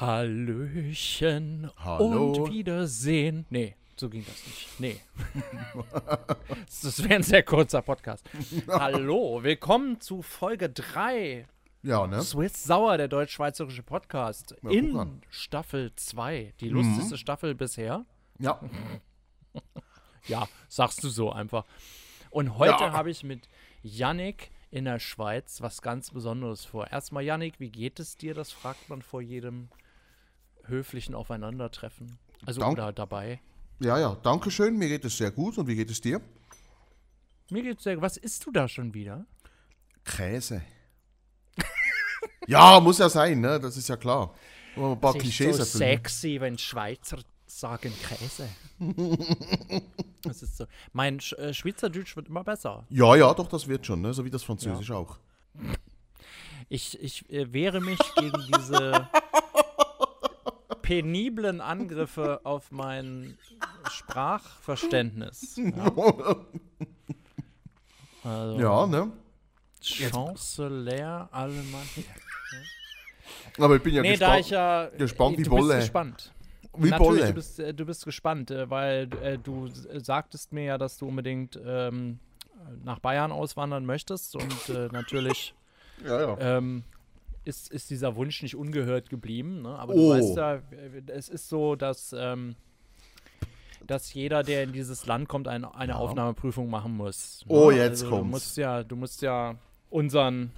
Hallöchen Hallo. und Wiedersehen. Nee, so ging das nicht. Nee. das wäre ein sehr kurzer Podcast. Hallo, willkommen zu Folge 3. Ja, ne? Swiss Sauer, der deutsch-schweizerische Podcast. Ja, in. Staffel 2. Die lustigste Staffel bisher. Ja. Ja, sagst du so einfach. Und heute Ja. habe ich mit Yannick in der Schweiz was ganz Besonderes vor. Erstmal, Yannick, wie geht es dir? Das fragt man vor jedem höflichen Aufeinandertreffen. Also Dank- oder dabei. Ja, ja. Dankeschön. Mir geht es sehr gut. Und wie geht es dir? Mir geht's sehr Was isst du da schon wieder? Käse. ja, muss ja sein, ne? Das ist ja klar. Wir Ein paar Es ist Klischees so erfüllen. sexy, wenn Schweizer sagen Käse. das ist so. Mein Sch äh, Schweizerdeutsch wird immer besser. Ja, ja, doch, das wird schon, ne? So wie das Französisch auch. Ich, ich äh, wehre mich gegen diese peniblen Angriffe auf mein Sprachverständnis. Ja, also Ja, ne? Chancellor Allemand. Aber ich bin ja nee, da gespannt. ich ja. gespannt wie du Bolle. Bist gespannt. wie Natürlich, Bolle. du bist, äh, du bist gespannt, äh, weil äh, du sagtest mir ja, dass du unbedingt ähm, nach Bayern auswandern möchtest und äh, natürlich Ja, ja. ähm, ist, ist dieser Wunsch nicht ungehört geblieben. Ne? Aber du Oh. weißt ja, es ist so, dass, ähm, dass jeder, der in dieses Land kommt, ein, eine Ja. Aufnahmeprüfung machen muss. ne? Oh, jetzt also, kommt's. Du musst ja, du musst ja unseren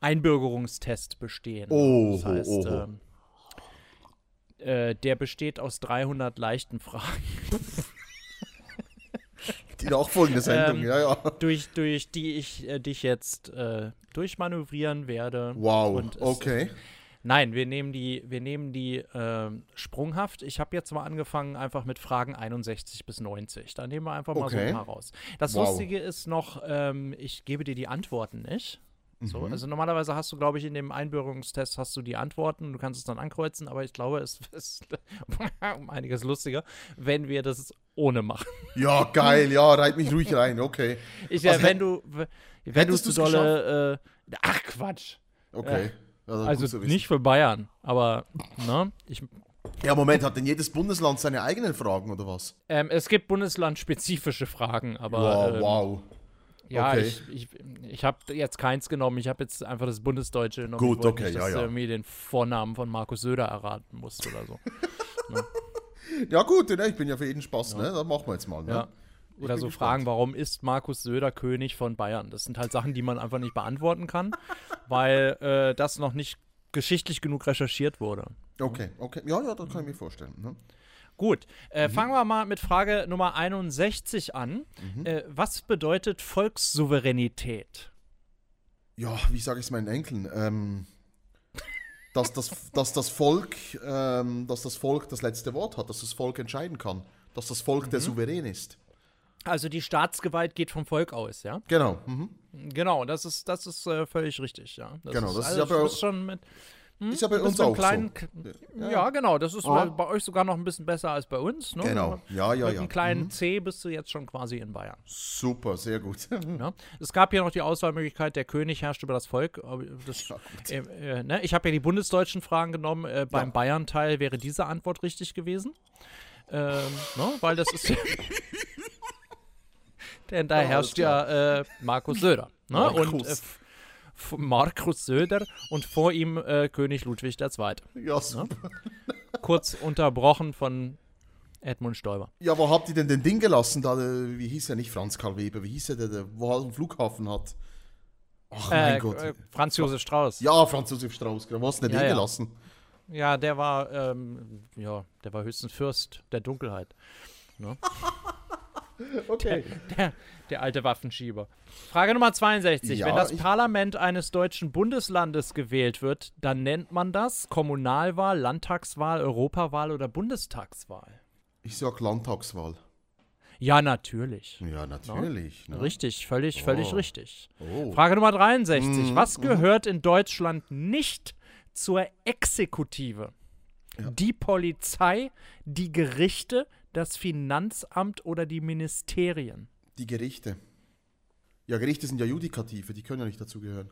Einbürgerungstest bestehen. Oh, das heißt, oh, oh. Ähm, äh, der besteht aus 300 leichten Fragen, Die nachfolgende Sendung, Ähm, ja, ja. durch, durch die ich äh, dich jetzt äh, durchmanövrieren werde. Wow, okay. Nein, wir nehmen die, wir nehmen die ähm, sprunghaft. Ich habe jetzt mal angefangen einfach mit Fragen 61 bis 90. Da nehmen wir einfach mal so Okay. ein paar raus. Das Wow. Lustige ist noch, ähm, ich gebe dir die Antworten nicht. So, Mhm. also normalerweise hast du, glaube ich, in dem Einbürgerungstest hast du die Antworten, du kannst es dann ankreuzen, aber ich glaube, es ist um einiges lustiger, wenn wir das ohne machen. Ja, geil, ja, reit mich ruhig rein, okay. Ich, ja, Also wenn du, wenn du zu dolle, äh, ach Quatsch, Okay. Gut also wissen. nicht für Bayern, aber ne, ich, Ja, Moment, hat denn jedes Bundesland seine eigenen Fragen oder was? Ähm, es gibt bundeslandspezifische Fragen, aber wow, ähm, wow. ja, okay. ich, ich, ich habe jetzt keins genommen. Ich habe jetzt einfach das Bundesdeutsche genommen. Gut, okay, nicht, ja, dass du ja. irgendwie den Vornamen von Markus Söder erraten musst oder so. Ja, gut, ne, ich bin ja für jeden Spaß, ne? Das machen wir jetzt mal, ne? ja. Oder so gespannt. Fragen, warum ist Markus Söder König von Bayern? Das sind halt Sachen, die man einfach nicht beantworten kann, weil äh, das noch nicht geschichtlich genug recherchiert wurde. Okay, okay. Ja, ja, das kann ich mir vorstellen. Ne? Gut, Mhm. äh, fangen wir mal mit Frage Nummer 61 an. Mhm. Äh, was bedeutet Volkssouveränität? Ja, wie sage ich es meinen Enkeln? Ähm, dass, das, dass, das Volk, ähm, dass das Volk das letzte Wort hat, dass das Volk entscheiden kann, dass das Volk Mhm. der Souverän ist. Also die Staatsgewalt geht vom Volk aus, ja? Genau. Mhm. Genau, das ist, das ist äh, völlig richtig, ja. Das Genau, das ist also ja bei- du bist schon mit, Ist ja bei uns mit auch kleinen, so. ja, Ja. genau, das ist Ah. bei, euch sogar noch ein bisschen besser als bei uns, ne? Genau. Ja, ja, Mit ja. einem kleinen Mhm. C bist du jetzt schon quasi in Bayern. Super, sehr gut. Ne? Es gab ja noch die Auswahlmöglichkeit, der König herrscht über das Volk. Das, Ja, äh, äh, ne? Ich habe ja die bundesdeutschen Fragen genommen. Äh, beim Ja. Bayern-Teil wäre diese Antwort richtig gewesen. Ähm, ne? Weil das ist. Denn da Ja, herrscht ja äh, Markus Söder. Ne? Und f- Markus Söder und vor ihm äh, König Ludwig II. Ja, super. Kurz unterbrochen von Edmund Stoiber. Ja, wo habt ihr denn den Ding gelassen? Da, äh, wie hieß er nicht Franz Karl Weber? Wie hieß er, der, der wo er einen Flughafen hat? Ach mein Äh, Gott. äh, Franz Josef Strauß. ja, Franz Josef Strauß, genau. wo hast du denn Ja, den ja. gelassen? Ja, der war, ähm, ja, der war höchstens Fürst der Dunkelheit. Okay. Der, der alte Waffenschieber. Frage Nummer 62. Ja, Wenn das Parlament eines deutschen Bundeslandes gewählt wird, dann nennt man das Kommunalwahl, Landtagswahl, Europawahl oder Bundestagswahl. Ich sag Landtagswahl. Ja, natürlich. Ja, natürlich. Ne? Richtig, völlig, völlig Oh. richtig. Oh. Frage Nummer 63. Mhm, Was mhm. gehört in Deutschland nicht zur Exekutive? Ja. Die Polizei, die Gerichte, das Finanzamt oder die Ministerien? Die Gerichte. Ja, Gerichte sind ja Judikative, die können ja nicht dazugehören.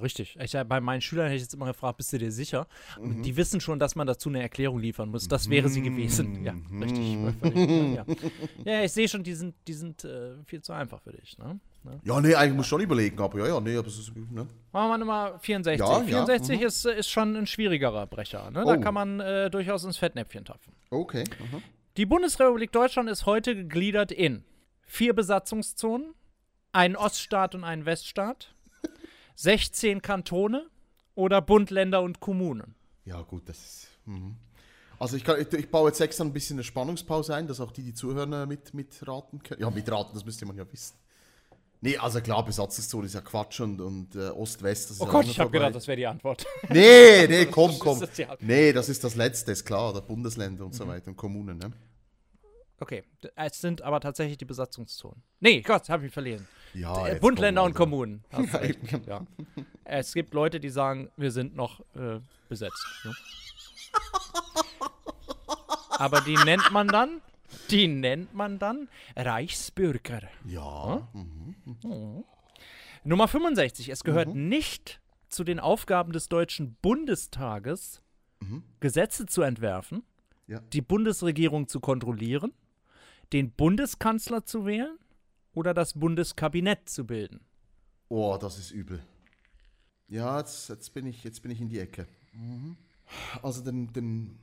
Richtig. Ich, ja, bei meinen Schülern hätte ich jetzt immer gefragt, bist du dir sicher? Mhm. Die wissen schon, dass man dazu eine Erklärung liefern muss. Das wäre sie gewesen. Ja, richtig. Ja, ja. ja, ich sehe schon, die sind, die sind äh, viel zu einfach für dich. Ne? Ne? Ja, nee, eigentlich muss ich schon überlegen, aber ja, ja, nee, aber es ist, ne? Machen wir Nummer 64. Ja, ja, 64 ist, äh, ist schon ein schwierigerer Brecher. Ne? Da Oh. kann man äh, durchaus ins Fettnäpfchen tapfen. Okay. aha. Die Bundesrepublik Deutschland ist heute gegliedert in vier Besatzungszonen, einen Oststaat und einen Weststaat, 16 Kantone oder Bund, Länder und Kommunen. Ja, gut, das ist. Mhm. Also ich, kann, ich, ich baue jetzt extra ein bisschen eine Spannungspause ein, dass auch die, die zuhören, äh, mit, mitraten können. Ja, mitraten, das müsste man ja wissen. Nee, also klar, Besatzungszone ist ja Quatsch und, und äh, Ost-West, das ist Oh ja Gott, ich habe gedacht, das wäre die Antwort. Nee, nee, komm, komm. Nee, das ist das Letzte, ist klar, der Bundesländer und so Mhm. weiter und Kommunen, ne? Okay, es sind aber tatsächlich die Besatzungszonen. Nee, Gott, habe ich verlesen. Ja, Bund, Länder und also. Kommunen. Ja, ja. Es gibt Leute, die sagen, wir sind noch äh, besetzt. Ne? Aber die nennt man dann, die nennt man dann Reichsbürger. Ja. Nummer 65. Es gehört Mhm. nicht zu den Aufgaben des Deutschen Bundestages, Gesetze zu entwerfen, Mhm. Ja. die Bundesregierung zu kontrollieren, den Bundeskanzler zu wählen oder das Bundeskabinett zu bilden. Oh, das ist übel. Ja, jetzt, jetzt, bin, ich, jetzt bin ich in die Ecke. Also den, den,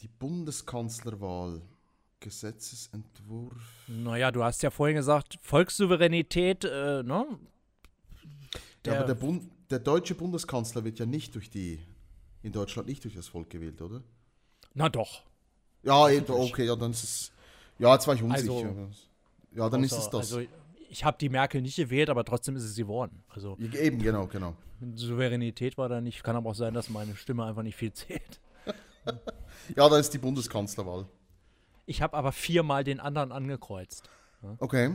die Bundeskanzlerwahl, Gesetzesentwurf. Naja, du hast ja vorhin gesagt, Volkssouveränität, äh, ne? Ja, Der- aber der, Bund, der deutsche Bundeskanzler wird ja nicht durch die, in Deutschland nicht durch das Volk gewählt, oder? Na doch. Ja, okay, ja, dann ist es. Ja, jetzt war ich unsicher. Also- ja, dann ist Außer- es das. Also, ich habe die Merkel nicht gewählt, aber trotzdem ist es geworden. Also Eben, genau, genau. Souveränität war da nicht. Kann aber auch sein, dass meine Stimme einfach nicht viel zählt. Ja, dann ist die Bundeskanzlerwahl. Ich habe aber viermal den anderen angekreuzt. Okay.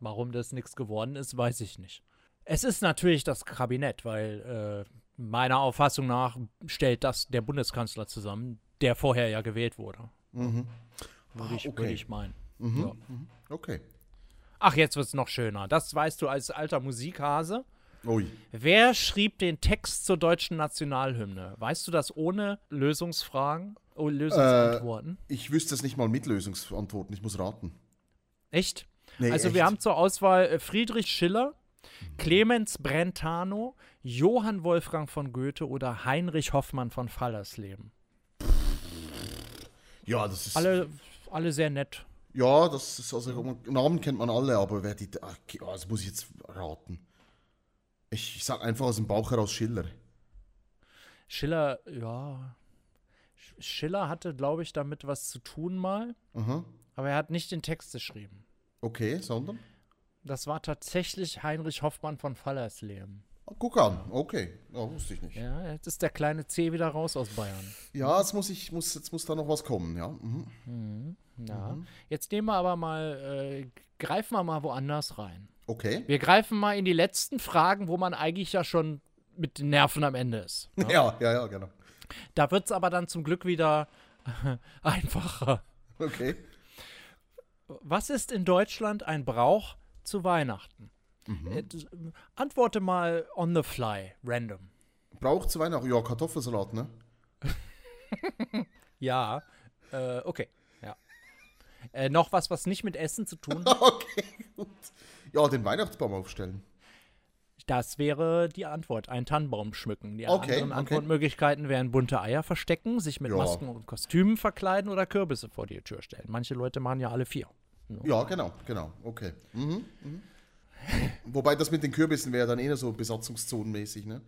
Warum das nichts geworden ist, weiß ich nicht. Es ist natürlich das Kabinett, weil äh, meiner Auffassung nach stellt das der Bundeskanzler zusammen, der vorher ja gewählt wurde. Würde ich, Ah, okay. würde ich meinen. Ja. Okay. Ach, jetzt wird es noch schöner. Das weißt du als alter Musikhase. Ui. Wer schrieb den Text zur deutschen Nationalhymne? Weißt du das ohne Lösungsfragen? Oh, Lösungsantworten? Ich wüsste es nicht mal mit Lösungsantworten, ich muss raten. Echt? Nee, also echt. wir haben zur Auswahl äh, Friedrich Schiller, Clemens Brentano, Johann Wolfgang von Goethe oder Heinrich Hoffmann von Fallersleben. Ja, das ist. Alle, alle sehr nett. Ja, das ist also Namen kennt man alle, aber wer die. Ach, okay, oh, das muss ich jetzt raten. Ich, ich sag einfach aus dem Bauch heraus Schiller. Schiller, ja. Sch- Schiller hatte, glaube ich, damit was zu tun mal, Aha. aber er hat nicht den Text geschrieben. Okay, sondern? Das war tatsächlich Heinrich Hoffmann von Fallersleben. Guck an, okay. Ja, wusste ich nicht. Ja, Ja, jetzt ist der kleine C wieder raus aus Bayern. jetzt muss ich, muss, jetzt muss da noch was kommen, ja. Mhm. Ja. Jetzt nehmen wir aber mal, äh, greifen wir mal woanders rein. Okay. Wir greifen mal in die letzten Fragen, wo man eigentlich ja schon mit den Nerven am Ende ist. Ja, ja, ja, genau. Da wird es aber dann zum Glück wieder einfacher. Okay. Was ist in Deutschland ein Brauch zu Weihnachten? Äh, das- Antworte mal on the fly, random. Braucht zu Weihnachten? Ja, Kartoffelsalat, ne? Ja, äh, okay. Ja. Äh, noch was, was nicht mit Essen zu tun hat? Okay, gut. Ja, den Weihnachtsbaum aufstellen. Das wäre die Antwort. Ein Tannenbaum schmücken. Die Okay, anderen okay. Antwortmöglichkeiten wären bunte Eier verstecken, sich mit Ja. Masken und Kostümen verkleiden oder Kürbisse vor die Tür stellen. Manche Leute machen ja alle vier. Ja, genau, genau. Okay. Mhm. Mhm. Wobei das mit den Kürbissen wäre dann eher so besatzungszonenmäßig, ne?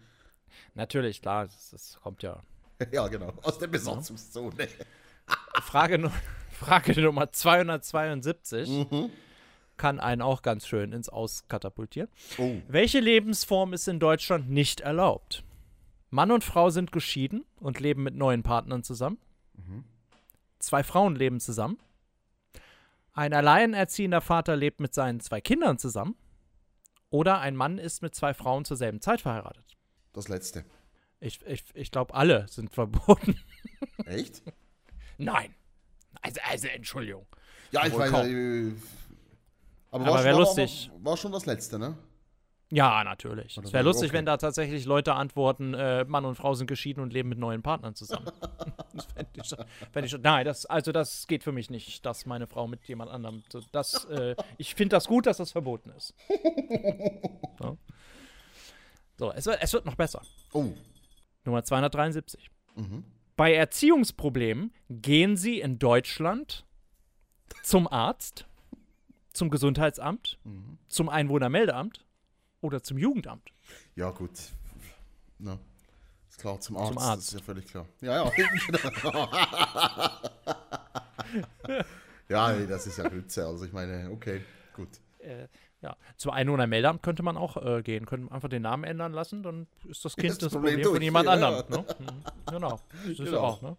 Natürlich, klar, das, das kommt ja. Ja, genau. Aus der Besatzungszone. Frage, Frage Nummer 272 Mhm. kann einen auch ganz schön ins Aus katapultieren. Oh. Welche Lebensform ist in Deutschland nicht erlaubt? Mann und Frau sind geschieden und leben mit neuen Partnern zusammen. Zwei Frauen leben zusammen. Ein alleinerziehender Vater lebt mit seinen zwei Kindern zusammen. Oder ein Mann ist mit zwei Frauen zur selben Zeit verheiratet. Das letzte. Ich, ich, ich glaube, alle sind verboten. Echt? Nein. Also, also Entschuldigung. Ja, ich Wohl weiß. Äh, aber Aber war, lustig. War, war schon das letzte, ne? Ja, natürlich. Oder Es wäre lustig, okay. wenn da tatsächlich Leute antworten, äh, Mann und Frau sind geschieden und leben mit neuen Partnern zusammen. das fände ich, fänd ich. Nein, das, also das geht für mich nicht, dass meine Frau mit jemand anderem. Das, äh, ich finde das gut, dass das verboten ist. So, so es, wird, es wird noch besser. Oh. Nummer 273. Bei Erziehungsproblemen gehen Sie in Deutschland zum Arzt, zum Gesundheitsamt, zum Einwohnermeldeamt oder zum Jugendamt. Ja, gut. Na, ist klar, zum Arzt. Arzt. Das ist ja völlig klar. Ja, ja. genau. ja, nee, das ist ja Grütze. Also ich meine, okay, gut. Äh, ja, zum Einwohnermeldeamt könnte man auch äh, gehen, könnte einfach den Namen ändern lassen, dann ist das Kind das das, Problem Problem, von jemand ja, anderem. Ne? Mhm, Genau, das ist Genau. auch. Ne?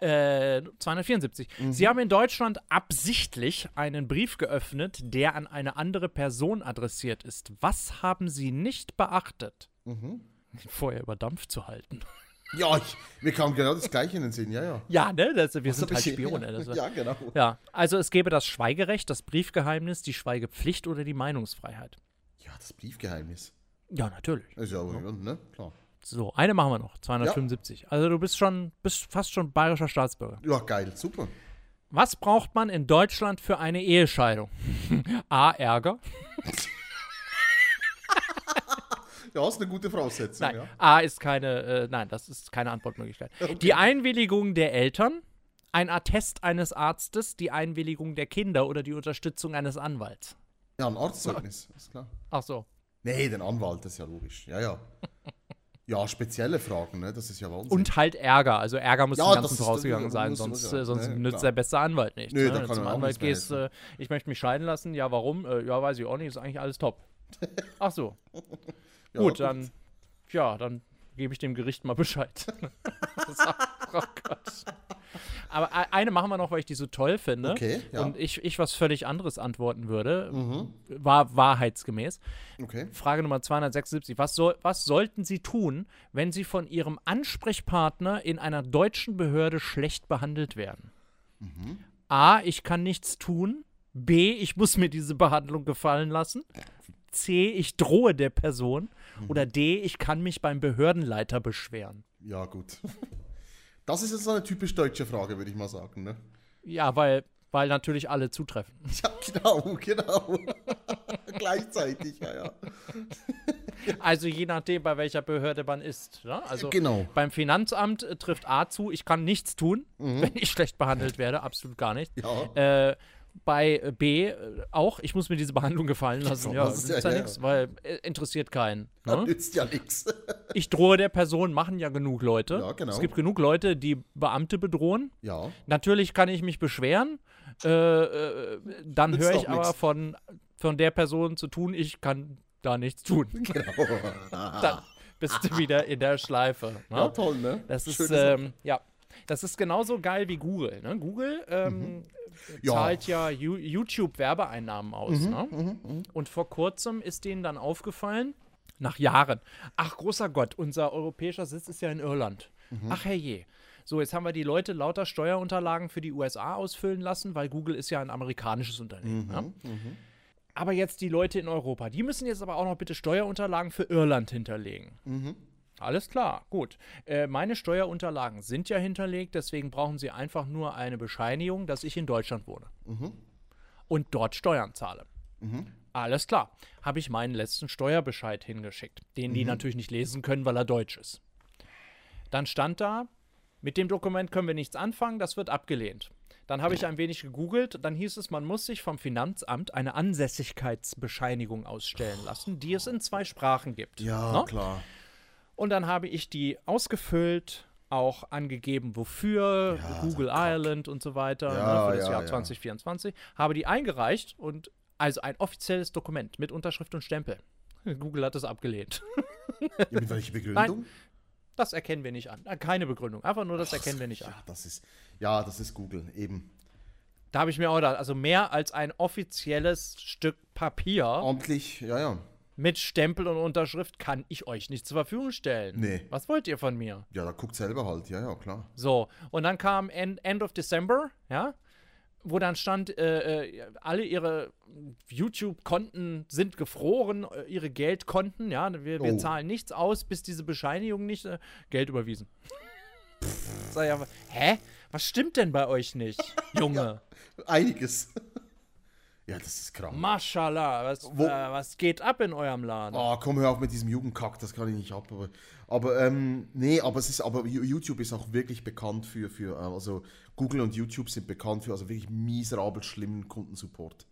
Äh, 274. Mhm. Sie haben in Deutschland absichtlich einen Brief geöffnet, der an eine andere Person adressiert ist. Was haben Sie nicht beachtet? Mhm. Vorher über Dampf zu halten. Ja, ich, mir kam genau das Gleiche in den Sinn, ja, ja. Ja, ne? Das, wir Was sind halt Spione. Das, Ja, genau. ja, also es gäbe das Schweigerecht, das Briefgeheimnis, die Schweigepflicht oder die Meinungsfreiheit. Ja, das Briefgeheimnis. Ja, natürlich. Ist ja, ne? Klar. So, eine machen wir noch, 275. Also du bist schon, bist fast schon bayerischer Staatsbürger. Ja, geil, super. Was braucht man in Deutschland für eine Ehescheidung? A. Ärger. Ja, ist eine gute Voraussetzung, Nein, ja. A ist keine, äh, nein, das ist keine Antwortmöglichkeit. Die Einwilligung der Eltern, ein Attest eines Arztes, die Einwilligung der Kinder oder die Unterstützung eines Anwalts. Ja, ein Arztzeugnis, ist klar. Ach so. Nee, den Anwalt, das ist ja logisch. Ja, ja. Ja, spezielle Fragen, ne? Das ist ja Wahnsinn. Und halt Ärger. Also Ärger muss Ja, dem Ganzen vorausgegangen sein, sonst, ja. äh, sonst Nee, nützt klar. der beste Anwalt nichts. Nö, ne? da Wenn du zum Anwalt gehst, äh, ich möchte mich scheiden lassen, ja, warum? Äh, ja, weiß ich auch nicht, ist eigentlich alles top. Ach so. Ja, gut, dann, ja, dann gebe ich dem Gericht mal Bescheid. oh Gott. Aber e- eine machen wir noch, weil ich die so toll finde. Okay, ja. Mhm. Und ich, ich was völlig anderes antworten würde. War wahrheitsgemäß. Okay. Frage Nummer 276. Was, soll, was sollten Sie tun, wenn Sie von Ihrem Ansprechpartner in einer deutschen Behörde schlecht behandelt werden? A. Ich kann nichts tun. B. Ich muss mir diese Behandlung gefallen lassen. C. Ich drohe der Person. Oder D. Ich kann mich beim Behördenleiter beschweren. Ja, gut. Das ist jetzt so eine typisch deutsche Frage, würde ich mal sagen, ne? Ja, weil, weil natürlich alle zutreffen. Ja, genau, genau. Gleichzeitig, ja, ja. Also je nachdem, bei welcher Behörde man ist. Ne? Also Genau. beim Finanzamt äh, trifft A zu, ich kann nichts tun, wenn ich schlecht behandelt werde, absolut gar nicht. Mhm. Ja. Äh, bei äh, B äh, auch, ich muss mir diese Behandlung gefallen lassen. Genau, Ja, das das ist ist ja- ja, ja, nichts, weil äh, interessiert keinen. Das Ne? nützt ja nichts. Ich drohe der Person, machen ja genug Leute. Ja, genau. Es gibt genug Leute, die Beamte bedrohen. Ja. Natürlich kann ich mich beschweren. Äh, äh, dann höre ich aber nix. von, von der Person zu tun, ich kann da nichts tun. Genau. Dann bist du wieder in der Schleife. Ne? Ja, toll, ne? Das ist, ähm, ja, das ist genauso geil wie Google. Ne? Google ähm, Mhm. Ja. Mhm, zahlt ja YouTube-Werbeeinnahmen aus. ne? Und vor kurzem ist denen dann aufgefallen, nach Jahren, ach großer Gott, unser europäischer Sitz ist ja in Irland. Mhm. Ach herrje. So, jetzt haben wir die Leute lauter Steuerunterlagen für die USA ausfüllen lassen, weil Google ist ja ein amerikanisches Unternehmen. ne? Aber jetzt die Leute in Europa, die müssen jetzt aber auch noch bitte Steuerunterlagen für Irland hinterlegen. Alles klar, gut. Äh, meine Steuerunterlagen sind ja hinterlegt, deswegen brauchen Sie einfach nur eine Bescheinigung, dass ich in Deutschland wohne. Und dort Steuern zahle. Alles klar. Habe ich meinen letzten Steuerbescheid hingeschickt, den die natürlich nicht lesen können, weil er deutsch ist. Dann stand da, mit dem Dokument können wir nichts anfangen, das wird abgelehnt. Dann habe ich ein wenig gegoogelt, dann hieß es, man muss sich vom Finanzamt eine Ansässigkeitsbescheinigung ausstellen lassen, die es in zwei Sprachen gibt. Ja, Ne? klar. Und dann habe ich die ausgefüllt, auch angegeben, wofür, Ja, Google. Ireland und so weiter, Ja, ne, für das ja, Jahr ja. 2024, habe die eingereicht und also ein offizielles Dokument mit Unterschrift und Stempel. Google hat es abgelehnt. Ja, mit welcher Begründung? Das erkennen wir nicht an. Äh, Keine Begründung. Einfach nur, das erkennen wir nicht an. Ja, das ist, ja, das ist Google, eben. Da habe ich mir auch gedacht, also mehr als ein offizielles Stück Papier Ordentlich, ja, ja. Mit Stempel und Unterschrift kann ich euch nicht zur Verfügung stellen. Nee. Was wollt ihr von mir? Ja, da guckt selber halt, ja, ja, klar. So, und dann kam End, End of December, ja, wo dann stand, äh, äh, alle ihre YouTube-Konten sind gefroren, äh, ihre Geldkonten, ja, wir, wir Oh. zahlen nichts aus, bis diese Bescheinigung nicht äh, Geld überwiesen. Sag ich aber, hä? Was stimmt denn bei euch nicht, Junge? Einiges. Ja, das ist krank. Mashallah, was, Wo- äh, was geht ab in eurem Laden? Oh, komm, hör auf mit diesem Jugendkack, das kann ich nicht ab. Aber, aber ähm, nee, aber es ist, aber YouTube ist auch wirklich bekannt für, für, äh, also Google und YouTube sind bekannt für also wirklich miserabel schlimmen Kundensupport.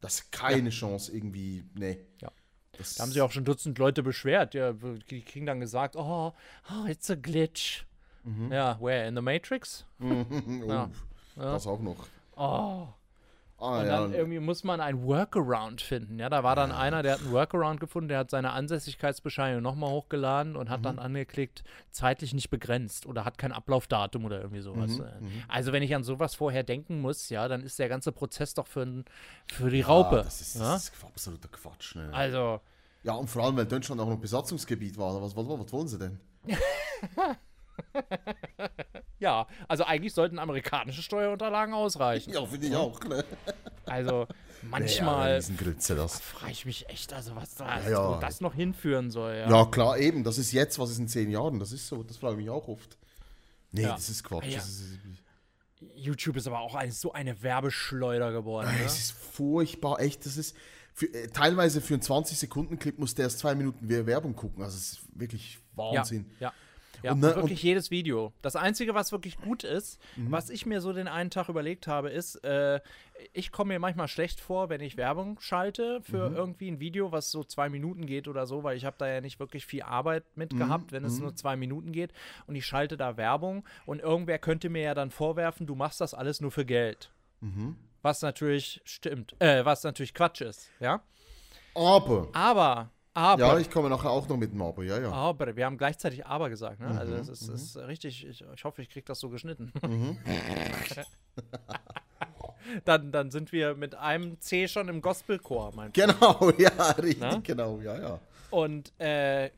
Das ist keine Chance irgendwie, nee. Ja. Das, Da haben sich auch schon Dutzend Leute beschwert. Ja, die kriegen dann gesagt, oh, oh it's a glitch. Mhm. Ja, where? In the Matrix? oh, Ja. Das auch noch. Oh. Ah, Und ja. dann irgendwie muss man ein Workaround finden. Ja, da war dann einer, der hat einen Workaround gefunden, der hat seine Ansässigkeitsbescheinigung nochmal hochgeladen und hat Mhm. dann angeklickt, zeitlich nicht begrenzt oder hat kein Ablaufdatum oder irgendwie sowas. Mhm, Äh, Also wenn ich an sowas vorher denken muss, ja, dann ist der ganze Prozess doch für, für die Raupe. Ah, das, ist, ja? das ist absoluter Quatsch. Ne? Also, Ja, und vor allem, weil Deutschland auch noch Besatzungsgebiet war. Was, was, was wollen sie denn? ja, also eigentlich sollten amerikanische Steuerunterlagen ausreichen. Ja, finde ich auch. Ne? Also Ja, manchmal Riesengrütze, das. frage ich mich echt, also was da, Ja, ja. wo das noch hinführen soll. Ja. Ja, klar, eben. Das ist jetzt, was ist in zehn Jahren? Das ist so. Das frage ich mich auch oft. Nee, Ja. das ist Quatsch. Ja. Das ist, YouTube ist aber auch ein, so eine Werbeschleuder geworden. Ne? es ist furchtbar, echt. Das ist für, äh, teilweise für einen 20-Sekunden-Clip muss der erst zwei Minuten Wer- Werbung gucken. Also es ist wirklich Wahnsinn. Ja. Ja, Und und, ne, wirklich jedes Video. Das Einzige, was wirklich gut ist, Mhm. was ich mir so den einen Tag überlegt habe, ist, äh, ich komme mir manchmal schlecht vor, wenn ich Werbung schalte für Mhm. irgendwie ein Video, was so zwei Minuten geht oder so, weil ich habe da ja nicht wirklich viel Arbeit mit Mhm. gehabt, wenn es nur zwei Minuten geht und ich schalte da Werbung und irgendwer könnte mir ja dann vorwerfen, du machst das alles nur für Geld. Mhm. Was natürlich stimmt, äh, was natürlich Quatsch ist, ja. Aber, Aber, aber, ja, ich komme nachher auch noch mit dem Aber, ja, ja. Aber, wir haben gleichzeitig aber gesagt, ne? Also Mhm, es ist, ist richtig, ich, ich hoffe, ich kriege das so geschnitten. Mhm. dann, dann sind wir mit einem C schon im Gospelchor, mein Freund. Genau, ja, richtig, Na? genau, ja, ja. Und, äh,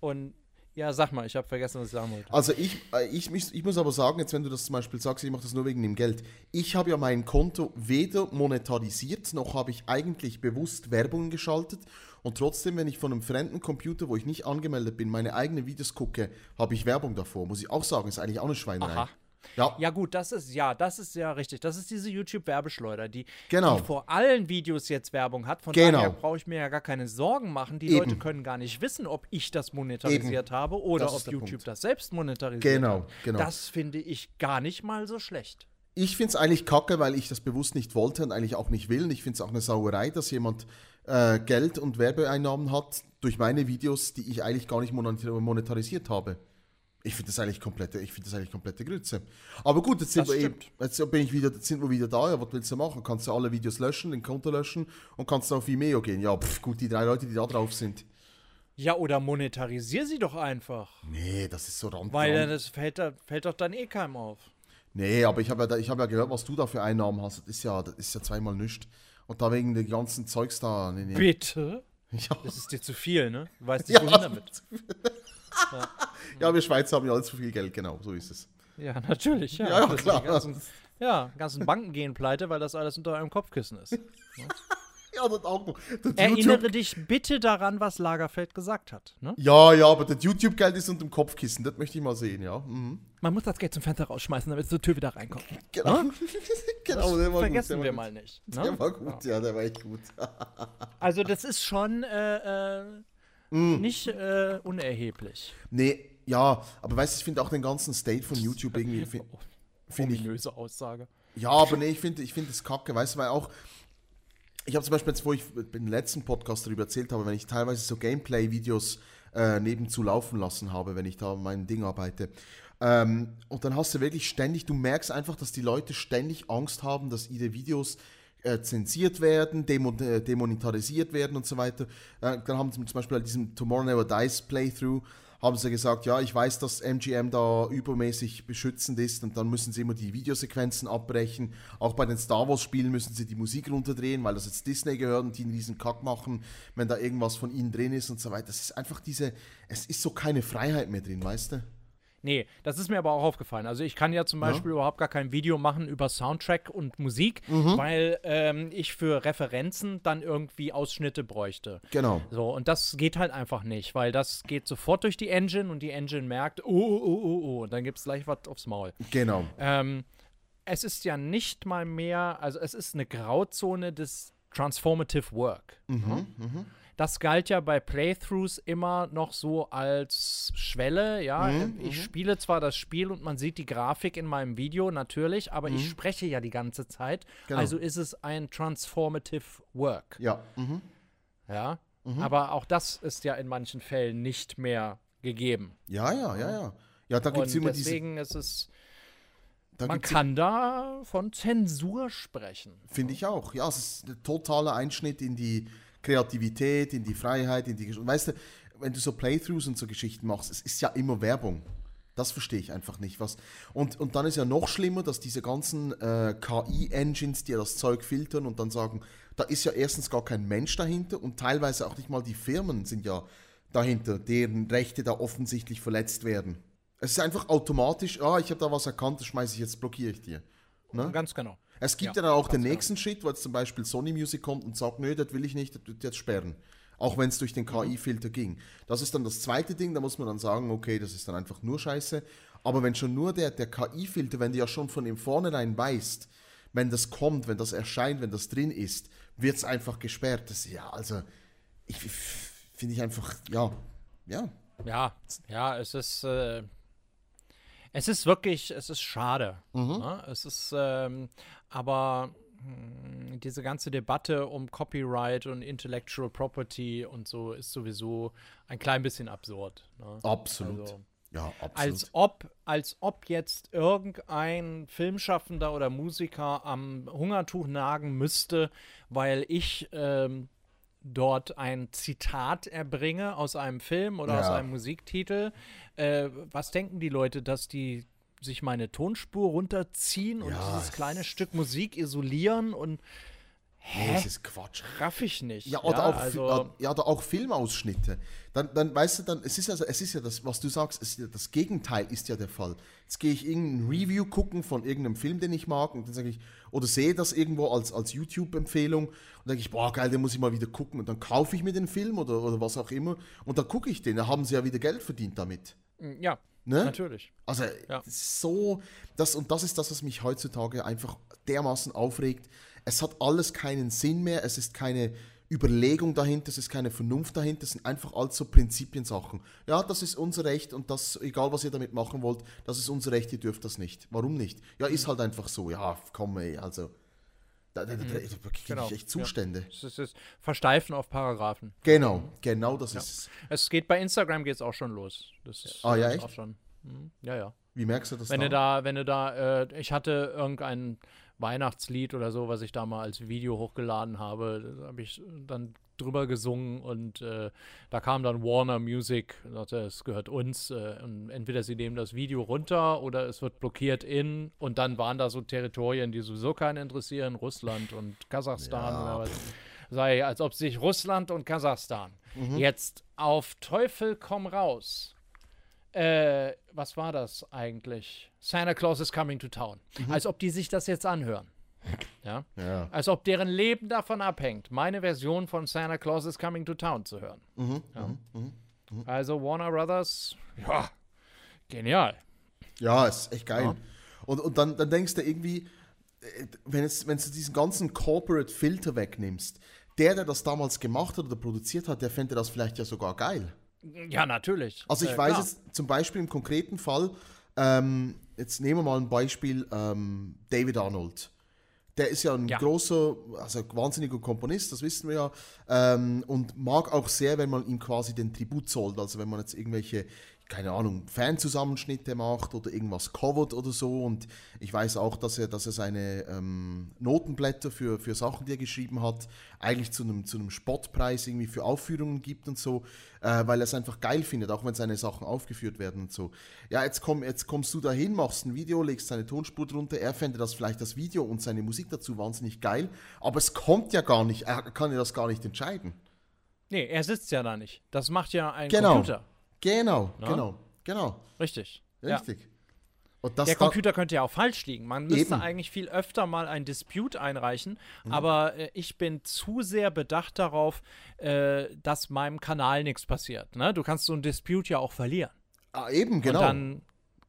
und ja, sag mal, ich habe vergessen, was ich sagen wollte. Also ich, äh, ich, ich muss aber sagen, jetzt wenn du das zum Beispiel sagst, ich mache das nur wegen dem Geld. Ich habe ja mein Konto weder monetarisiert, noch habe ich eigentlich bewusst Werbung geschaltet. Und trotzdem, wenn ich von einem fremden Computer, wo ich nicht angemeldet bin, meine eigenen Videos gucke, habe ich Werbung davor. Muss ich auch sagen, ist eigentlich auch eine Schweinerei. Aha. Ja, Ja, gut, das ist, ja, das ist ja richtig. Das ist diese YouTube-Werbeschleuder, die, Genau. die vor allen Videos jetzt Werbung hat. Von Genau. daher brauche ich mir ja gar keine Sorgen machen. Die Eben. Leute können gar nicht wissen, ob ich das monetarisiert habe oder Das ob YouTube Punkt. das selbst monetarisiert Genau, hat. genau. Das finde ich gar nicht mal so schlecht. Ich finde es eigentlich kacke, weil ich das bewusst nicht wollte und eigentlich auch nicht will. Und ich finde es auch eine Sauerei, dass jemand äh, Geld und Werbeeinnahmen hat durch meine Videos, die ich eigentlich gar nicht monetar- monetarisiert habe. Ich finde das eigentlich komplette, ich finde das eigentlich komplette Grütze. Aber gut, jetzt sind Das wir eben, jetzt bin ich wieder, jetzt sind wir wieder da. Ja, was willst du machen? Kannst du alle Videos löschen, den Konto löschen und kannst dann auf Vimeo gehen. Ja, pff, gut, die drei Leute, die da drauf sind. Ja, oder monetarisier sie doch einfach. Nee, das ist so rand. Weil rand- das fällt, fällt doch dann eh keinem auf. Nee, aber ich habe ja, ich hab ja gehört, was du da für Einnahmen hast. Das ist ja, das ist ja zweimal nichts. Und da wegen den ganzen Zeugs da. Nee, nee. Bitte? Ja. Das ist dir zu viel, ne? Du weißt Ja. nicht, wohin damit. ja, wir Schweizer haben ja alle zu viel Geld, genau, so ist es. Ja, natürlich. Ja, Ja, ja, klar. Die ganzen, ja, ganzen Banken gehen pleite, weil das alles unter eurem Kopfkissen ist. Ja, das auch noch. Das Erinnere YouTube, dich bitte daran, was Lagerfeld gesagt hat. Ne? ja, ja, aber das YouTube-Geld ist unter dem Kopfkissen, das möchte ich mal sehen, ja. Mhm. Man muss das Geld zum Fenster rausschmeißen, damit die Tür wieder reinkommt. Genau. genau, der war Vergessen gut, wir mal nicht. Ne? Der war gut, ja, der war echt gut. Also das ist schon äh, äh, Mm. nicht äh, unerheblich. nee, ja, aber weißt du, ich finde auch den ganzen State von YouTube irgendwie, fi- finde ich, Ominöse Aussage. Ja, aber nee, ich finde ich find das kacke, weißt du, weil auch, ich habe zum Beispiel jetzt, wo ich im letzten Podcast darüber erzählt habe, wenn ich teilweise so Gameplay-Videos äh, nebenzu laufen lassen habe, wenn ich da an meinem Ding arbeite. Ähm, und dann hast du wirklich ständig, du merkst einfach, dass die Leute ständig Angst haben, dass ihre Videos äh, zensiert werden, demo, äh, demonetarisiert werden und so weiter. Äh, dann haben sie zum Beispiel bei diesem Tomorrow Never Dies Playthrough, haben sie gesagt, ja, ich weiß, dass MGM da übermäßig beschützend ist und dann müssen sie immer die Videosequenzen abbrechen. Auch bei den Star Wars Spielen müssen sie die Musik runterdrehen, weil das jetzt Disney gehört und die einen riesen Kack machen, wenn da irgendwas von ihnen drin ist und so weiter. Das ist einfach diese, es ist so keine Freiheit mehr drin, weißt du? Nee, das ist mir aber auch aufgefallen. Also ich kann ja zum Beispiel ja. überhaupt gar kein Video machen über Soundtrack und Musik, mhm. weil ähm, ich für Referenzen dann irgendwie Ausschnitte bräuchte. Genau. So, und das geht halt einfach nicht, weil das geht sofort durch die Engine und die Engine merkt, oh, oh, oh, oh, oh, und dann gibt es gleich was aufs Maul. Genau. Ähm, es ist ja nicht mal mehr, also es ist eine Grauzone des Transformative Work. Mhm, ne? mhm. Das galt ja bei Playthroughs immer noch so als Schwelle. Ja, mhm, ich mhm. spiele zwar das Spiel und man sieht die Grafik in meinem Video natürlich, aber mhm. ich spreche ja die ganze Zeit. Genau. Also ist es ein Transformative Work. Ja. Mhm. Ja. Mhm. Aber auch das ist ja in manchen Fällen nicht mehr gegeben. Ja, ja, ja, ja. Ja, da gibt es immer deswegen diese. Ist es man kann da von Zensur sprechen. Finde ich auch. Ja, es ist ein totaler Einschnitt in die Kreativität, in die Freiheit, in die Gesch Weißt du, wenn du so Playthroughs und so Geschichten machst, es ist ja immer Werbung. Das verstehe ich einfach nicht. Was. Und, und dann ist ja noch schlimmer, dass diese ganzen äh, KI-Engines, die ja das Zeug filtern und dann sagen, da ist ja erstens gar kein Mensch dahinter und teilweise auch nicht mal die Firmen sind ja dahinter, deren Rechte da offensichtlich verletzt werden. Es ist einfach automatisch, ah, ich habe da was erkannt, das schmeiße ich jetzt, blockiere ich dir. Ne? Ganz genau. Es gibt ja, ja dann auch den nächsten genau. Schritt, wo jetzt zum Beispiel Sony Music kommt und sagt, nö, das will ich nicht, das wird jetzt sperren. Auch wenn es durch den mhm. KI-Filter ging. Das ist dann das zweite Ding, da muss man dann sagen, okay, das ist dann einfach nur Scheiße. Aber wenn schon nur der, der KI-Filter, wenn du ja schon von im Vornherein weißt, wenn das kommt, wenn das erscheint, wenn das drin ist, wird es einfach gesperrt. Das, ja, also, ich finde ich einfach, ja, ja. Ja, ja, es ist, äh, es ist wirklich, es ist schade. Mhm. Ne? Es ist, ähm, aber mh, hm, diese ganze Debatte um Copyright und Intellectual Property und so ist sowieso ein klein bisschen absurd. Ne? Absolut. Also, ja, absolut. Als ob, als ob jetzt irgendein Filmschaffender oder Musiker am Hungertuch nagen müsste, weil ich ähm, dort ein Zitat erbringe aus einem Film oder ja. aus einem Musiktitel. Äh, was denken die Leute, dass die sich meine Tonspur runterziehen und ja, dieses kleine Stück Musik isolieren und Hä? das ist Quatsch. Raff ich nicht. Ja, oder, ja, auch, also ja, oder auch Filmausschnitte. Dann, dann weißt du, dann, es ist, also, es ist ja das, was du sagst, es, das Gegenteil ist ja der Fall. Jetzt gehe ich irgendein Review gucken von irgendeinem Film, den ich mag, und dann sage ich, oder sehe das irgendwo als, als YouTube-Empfehlung und denke ich, boah, geil, den muss ich mal wieder gucken. Und dann kaufe ich mir den Film oder, oder was auch immer und dann gucke ich den. Da haben sie ja wieder Geld verdient damit. Ja, Ne? Natürlich. Also ja. so, das und das ist das, was mich heutzutage einfach dermaßen aufregt. Es hat alles keinen Sinn mehr, es ist keine Überlegung dahinter, es ist keine Vernunft dahinter, es sind einfach alles so Prinzipiensachen. Ja, das ist unser Recht und das, egal was ihr damit machen wollt, das ist unser Recht, ihr dürft das nicht. Warum nicht? Ja, ist halt einfach so. Ja, komm ey, also. Da, da, da, da kriege genau. ich echt Zustände. Ja. Es ist Versteifen auf Paragraphen. Genau, genau das ja. ist es. Geht bei Instagram geht es auch schon los. Das ist ah, ja, echt? auch schon. Mhm. Ja, ja. Wie merkst du das wenn da? Du da wenn du da, äh, ich hatte irgendein Weihnachtslied oder so, was ich da mal als Video hochgeladen habe, habe ich dann drüber gesungen und äh, da kam dann Warner Music, sagte, es gehört uns äh, und entweder sie nehmen das Video runter oder es wird blockiert in und dann waren da so Territorien, die sowieso keinen interessieren, Russland und Kasachstan ja. oder was. Sei, als ob sich Russland und Kasachstan mhm. jetzt auf Teufel komm raus äh, was war das eigentlich? Santa Claus is coming to town. Mhm. Als ob die sich das jetzt anhören. Ja? ja? Als ob deren Leben davon abhängt, meine Version von Santa Claus is coming to town zu hören. Mhm. Ja? Mhm. mhm. mhm. Also Warner Brothers, ja, genial. Ja, ist echt geil. Ja. Und, und dann, dann denkst du irgendwie, äh, wenn, es, wenn du diesen ganzen Corporate Filter wegnimmst, der, der das damals gemacht hat oder produziert hat, der fände das vielleicht ja sogar geil. Ja, natürlich. Also ich äh, weiß klar. jetzt zum Beispiel im konkreten Fall, ähm, jetzt nehmen wir mal ein Beispiel, ähm, David Arnold. Der ist ja ein ja. großer, also wahnsinniger Komponist, das wissen wir ja, ähm, und mag auch sehr, wenn man ihm quasi den Tribut zollt. Also wenn man jetzt irgendwelche keine Ahnung, Fanzusammenschnitte macht oder irgendwas covert oder so. Und ich weiß auch, dass er, dass er seine ähm, Notenblätter für, für Sachen, die er geschrieben hat, eigentlich zu einem, zu einem Spottpreis irgendwie für Aufführungen gibt und so, äh, weil er es einfach geil findet, auch wenn seine Sachen aufgeführt werden und so. Ja, jetzt, komm, jetzt kommst du dahin, machst ein Video, legst seine Tonspur drunter, er fände das vielleicht das Video und seine Musik dazu wahnsinnig geil, aber es kommt ja gar nicht, er kann ja das gar nicht entscheiden. Nee, er sitzt ja da nicht. Das macht ja ein genau. Computer. Genau, Na? genau, genau. Richtig. Richtig. Ja. der Computer könnte ja auch falsch liegen. Man müsste Eben. eigentlich viel öfter mal ein Dispute einreichen, mhm. aber äh, ich bin zu sehr bedacht darauf, äh, dass meinem Kanal nichts passiert. Ne? Du kannst so ein Dispute ja auch verlieren. Ah, eben, genau. Und dann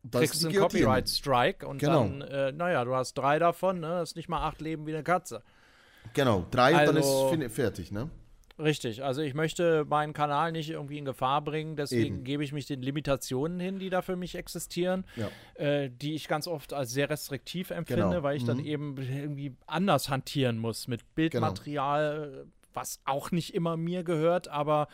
das kriegst du einen Copyright Strike und genau. dann, äh, naja, du hast drei davon, ne? Das ist nicht mal acht Leben wie eine Katze. Genau, drei also, und dann ist also fertig, ne? Richtig, also ich möchte meinen Kanal nicht irgendwie in Gefahr bringen, deswegen Eben. gebe ich mich den Limitationen hin, die da für mich existieren, ja. äh, die ich ganz oft als sehr restriktiv empfinde, genau. weil ich mhm. dann eben irgendwie anders hantieren muss mit Bildmaterial, genau. was auch nicht immer mir gehört, aber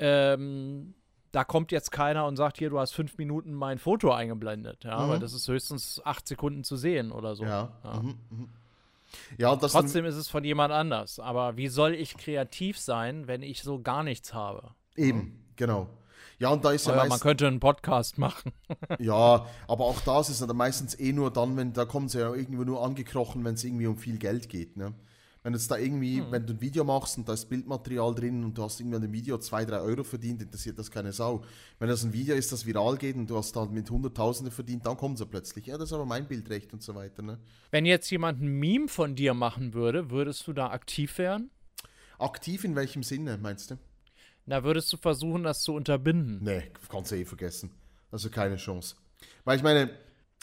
ähm, da kommt jetzt keiner und sagt, hier, du hast fünf Minuten mein Foto eingeblendet, ja, mhm. weil das ist höchstens acht Sekunden zu sehen oder so. Ja. ja. Mhm. Ja, Trotzdem ist es von jemand anders. Aber wie soll ich kreativ sein, wenn ich so gar nichts habe? Eben, genau. Ja, und da ist ja, ja Man könnte einen Podcast machen. ja, aber auch das ist dann meistens eh nur dann, wenn, da kommen sie ja irgendwo nur angekrochen, wenn es irgendwie um viel Geld geht, ne? Wenn jetzt da irgendwie, hm. wenn du ein Video machst und da ist Bildmaterial drin und du hast irgendwie an dem Video 2, 3 Euro verdient, interessiert das keine Sau. Wenn das ein Video ist, das viral geht und du hast da mit Hunderttausende verdient, dann kommen sie plötzlich. Ja, das ist aber mein Bildrecht und so weiter. Ne? Wenn jetzt jemand ein Meme von dir machen würde, würdest du da aktiv werden? Aktiv in welchem Sinne, meinst du? Na, würdest du versuchen, das zu unterbinden? Nee, kannst du eh vergessen. Also keine Chance. Weil ich meine,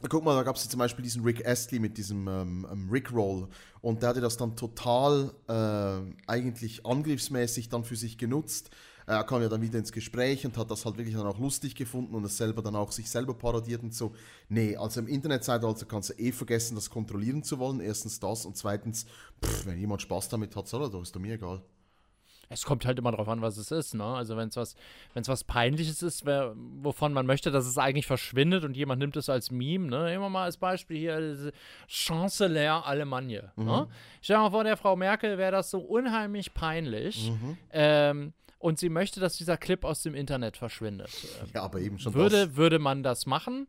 Guck mal, da gab es zum Beispiel diesen Rick Astley mit diesem ähm, ähm, Rickroll und der hatte das dann total äh, eigentlich angriffsmäßig dann für sich genutzt. Er kam ja dann wieder ins Gespräch und hat das halt wirklich dann auch lustig gefunden und es selber dann auch sich selber parodiert und so. Nee, also im Internetzeitalter kannst du eh vergessen, das kontrollieren zu wollen. Erstens das und zweitens, pff, wenn jemand Spaß damit hat, soll er doch, ist doch mir egal. Es kommt halt immer darauf an, was es ist, ne? Also wenn es was, wenn es was Peinliches ist, wer, wovon man möchte, dass es eigentlich verschwindet und jemand nimmt es als Meme, ne? Immer mal als Beispiel hier Chancellor Alemannia. Ne? Mhm. Ne? Stell dir mal vor, der Frau Merkel wäre das so unheimlich peinlich. Mhm. Ähm, und sie möchte, dass dieser Clip aus dem Internet verschwindet. Ja, aber eben schon würde, das. Würde man das machen?